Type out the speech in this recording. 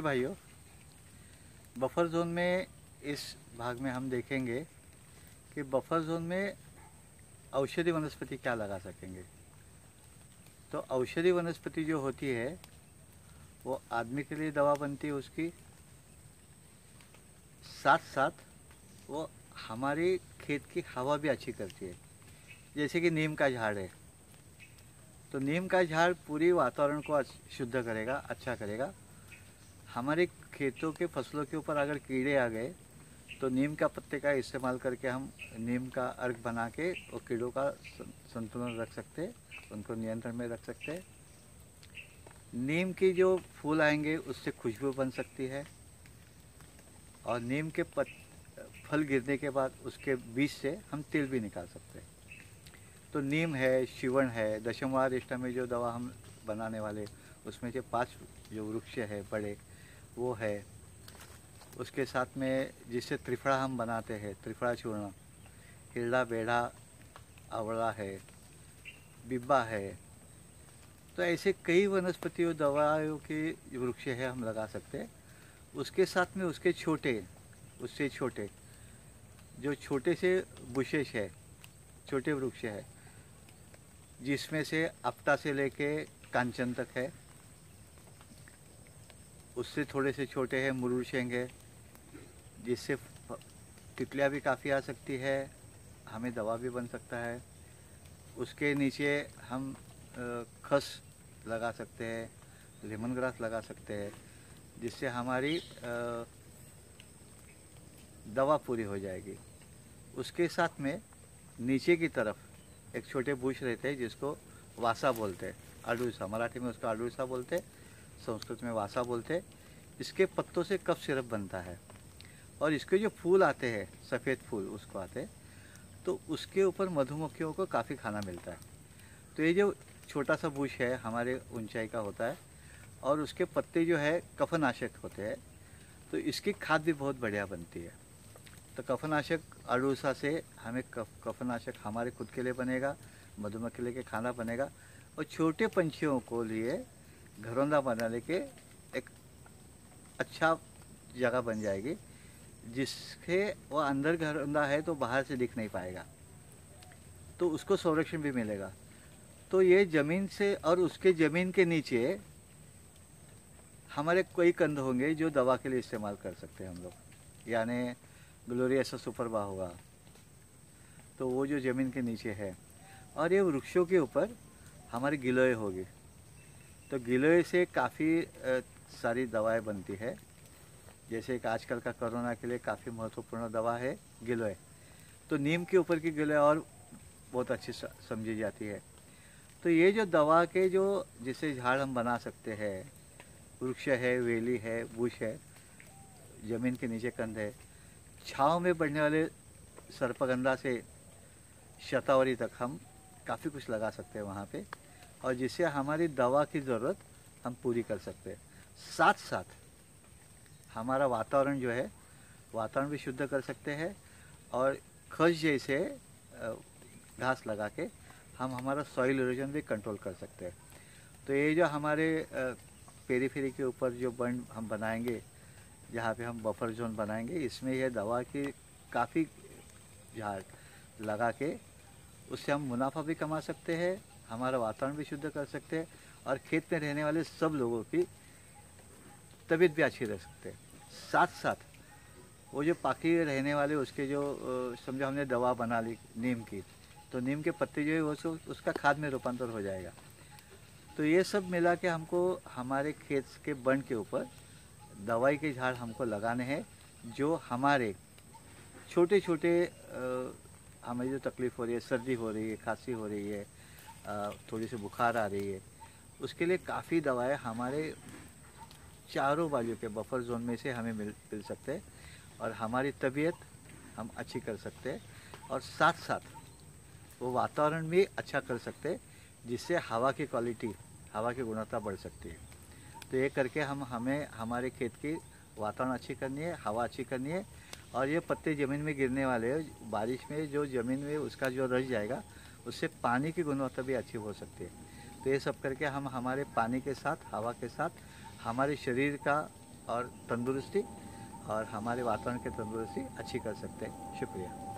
भाइयों। Buffer zone में इस भाग में हम देखेंगे कि बफर जोन में औषधि वनस्पति क्या लगा सकेंगे। तो औषधि वनस्पति जो होती है, वो आदमी के लिए दवा बनती है उसकी। साथ साथ वो हमारी खेत की हवा भी अच्छी करती है। जैसे कि नीम का झाड़ है। तो नीम का झाड़ पूरी वातावरण को शुद्ध करेगा अच्छा करेगा। हमारे खेतों के फ़सलों के ऊपर अगर कीड़े आ गए तो नीम का पत्ते का इस्तेमाल करके हम नीम का अर्घ बना के और कीड़ों का संतुलन रख सकते उनको नियंत्रण में रख सकते नीम की जो फूल आएँगे, उससे खुशबू बन सकती है और नीम के पत, फल गिरने के बाद उसके बीज से हम तेल भी निकाल सकते हैं। तो नीम है, शिवण है दशमवार इष्टा में जो दवा हम बनाने वाले, उसमें से पाँच जो वृक्ष है बड़े वो है। उसके साथ में जिससे त्रिफड़ा हम बनाते हैं, त्रिफड़ा चूर्ण हिरड़ा बेढ़ा आवड़ा है, बिब्बा है। तो ऐसे कई वनस्पतियों, दवाओं के वृक्ष है हम लगा सकते हैं। उसके साथ में उसके छोटे, उससे छोटे, जो छोटे से बुशेश है, छोटे वृक्ष है, जिसमें से अपता से लेके कांचन तक है। उससे थोड़े से छोटे हैं, मुरुड़ शेंग है, जिससे तितलियाँ भी काफ़ी आ सकती है, हमें दवा भी बन सकता है। उसके नीचे हम खस लगा सकते हैं लेमन ग्रास लगा सकते हैं, जिससे हमारी दवा पूरी हो जाएगी। उसके साथ में नीचे की तरफ़ एक छोटे बुश रहते हैं, जिसको वासा बोलते हैं। आडूसा मराठी में उसको आडूसा बोलते हैं। संस्कृत में वासा बोलते हैं, इसके पत्तों से कफ सिरप बनता है। और इसके जो फूल आते हैं, सफ़ेद फूल, उसको आते हैं तो उसके ऊपर मधुमक्खियों को काफ़ी खाना मिलता है। तो ये जो छोटा सा बुश है, हमारे ऊंचाई का होता है, और उसके पत्ते जो है, कफनाशक होते हैं तो इसकी खाद भी बहुत बढ़िया बनती है। तो कफनाशक अड़ूसा से हमें कफ, कफनाशक हमारे खुद के लिए बनेगा, मधुमक्खी लेके खाना बनेगा, और छोटे पंछियों को लिए घरौंदा बनाने के एक अच्छा जगह बन जाएगी, जिसके वो अंदर घरौंदा है तो बाहर से दिख नहीं पाएगा। तो उसको संरक्षण भी मिलेगा। तो ये ज़मीन से और उसके ज़मीन के नीचे हमारे कई कंध होंगे जो दवा के लिए इस्तेमाल कर सकते हैं हम लोग। यानी ग्लोरियसा सुपरबा होगा। तो वो जो ज़मीन के नीचे है। और ये वृक्षों के ऊपर हमारी गिलोय होगी। तो गिलोय से काफ़ी सारी दवाएँ बनती है। जैसे एक आजकल का कोरोना के लिए काफ़ी महत्वपूर्ण दवा है गिलोय। तो नीम के ऊपर की गिलोय और बहुत अच्छी समझी जाती है। तो ये जो दवा के जो, जिसे झाड़ हम बना सकते हैं, वृक्ष है, वेली है, बुश है, ज़मीन के नीचे कंध है, छाँव में बढ़ने वाले सर्पगंधा से शतावरी तक हम काफ़ी कुछ लगा सकते हैं वहाँ पे। और जिससे हमारी दवा की ज़रूरत हम पूरी कर सकते हैं। साथ साथ हमारा वातावरण जो है, वातावरण भी शुद्ध कर सकते हैं और खस जैसे घास लगा के हम हमारा सॉइल इरोजन भी कंट्रोल कर सकते हैं। तो ये जो हमारे पेरी फेरी के ऊपर जो बंड हम बनाएँगे, जहाँ पे हम बफर जोन बनाएँगे, इसमें यह दवा की काफ़ी झाड़ लगा के उससे हम मुनाफा भी कमा सकते हैं हमारा वातावरण भी शुद्ध कर सकते हैं और खेत में रहने वाले सब लोगों की तबीयत भी अच्छी रह सकते हैं। साथ साथ वो जो पाकि रहने वाले, उसके जो समझो हमने दवा बना ली, नीम की तो नीम के पत्ते जो है वो उसका खाद में रूपांतर हो जाएगा। तो ये सब मिला के हमको, हमारे खेत के बन के ऊपर दवाई के झाड़ हमको लगाने हैं, जो हमारे छोटे छोटे हमें जो तकलीफ़ हो रही है, सर्दी हो रही है, खांसी हो रही है थोड़ी सी बुखार आ रही है। उसके लिए काफ़ी दवाएँ हमारे चारों बाजू के बफर जोन में से हमें मिल मिल सकते हैं और हमारी तबीयत हम अच्छी कर सकते हैं और साथ साथ वो वातावरण भी अच्छा कर सकते हैं, जिससे हवा की क्वालिटी हवा की गुणवत्ता बढ़ सकती है। तो ये करके हम, हमें, हमारे खेत की वातावरण अच्छी करनी है, हवा अच्छी करनी है और ये पत्ते ज़मीन में गिरने वाले हैं। बारिश में जो ज़मीन में उसका जो रह जाएगा उससे पानी की गुणवत्ता भी अच्छी हो सकती है। तो ये सब करके हम हमारे पानी के साथ, हवा के साथ, हमारे शरीर का और तंदुरुस्ती और हमारे वातावरण की तंदुरुस्ती अच्छी कर सकते हैं। शुक्रिया।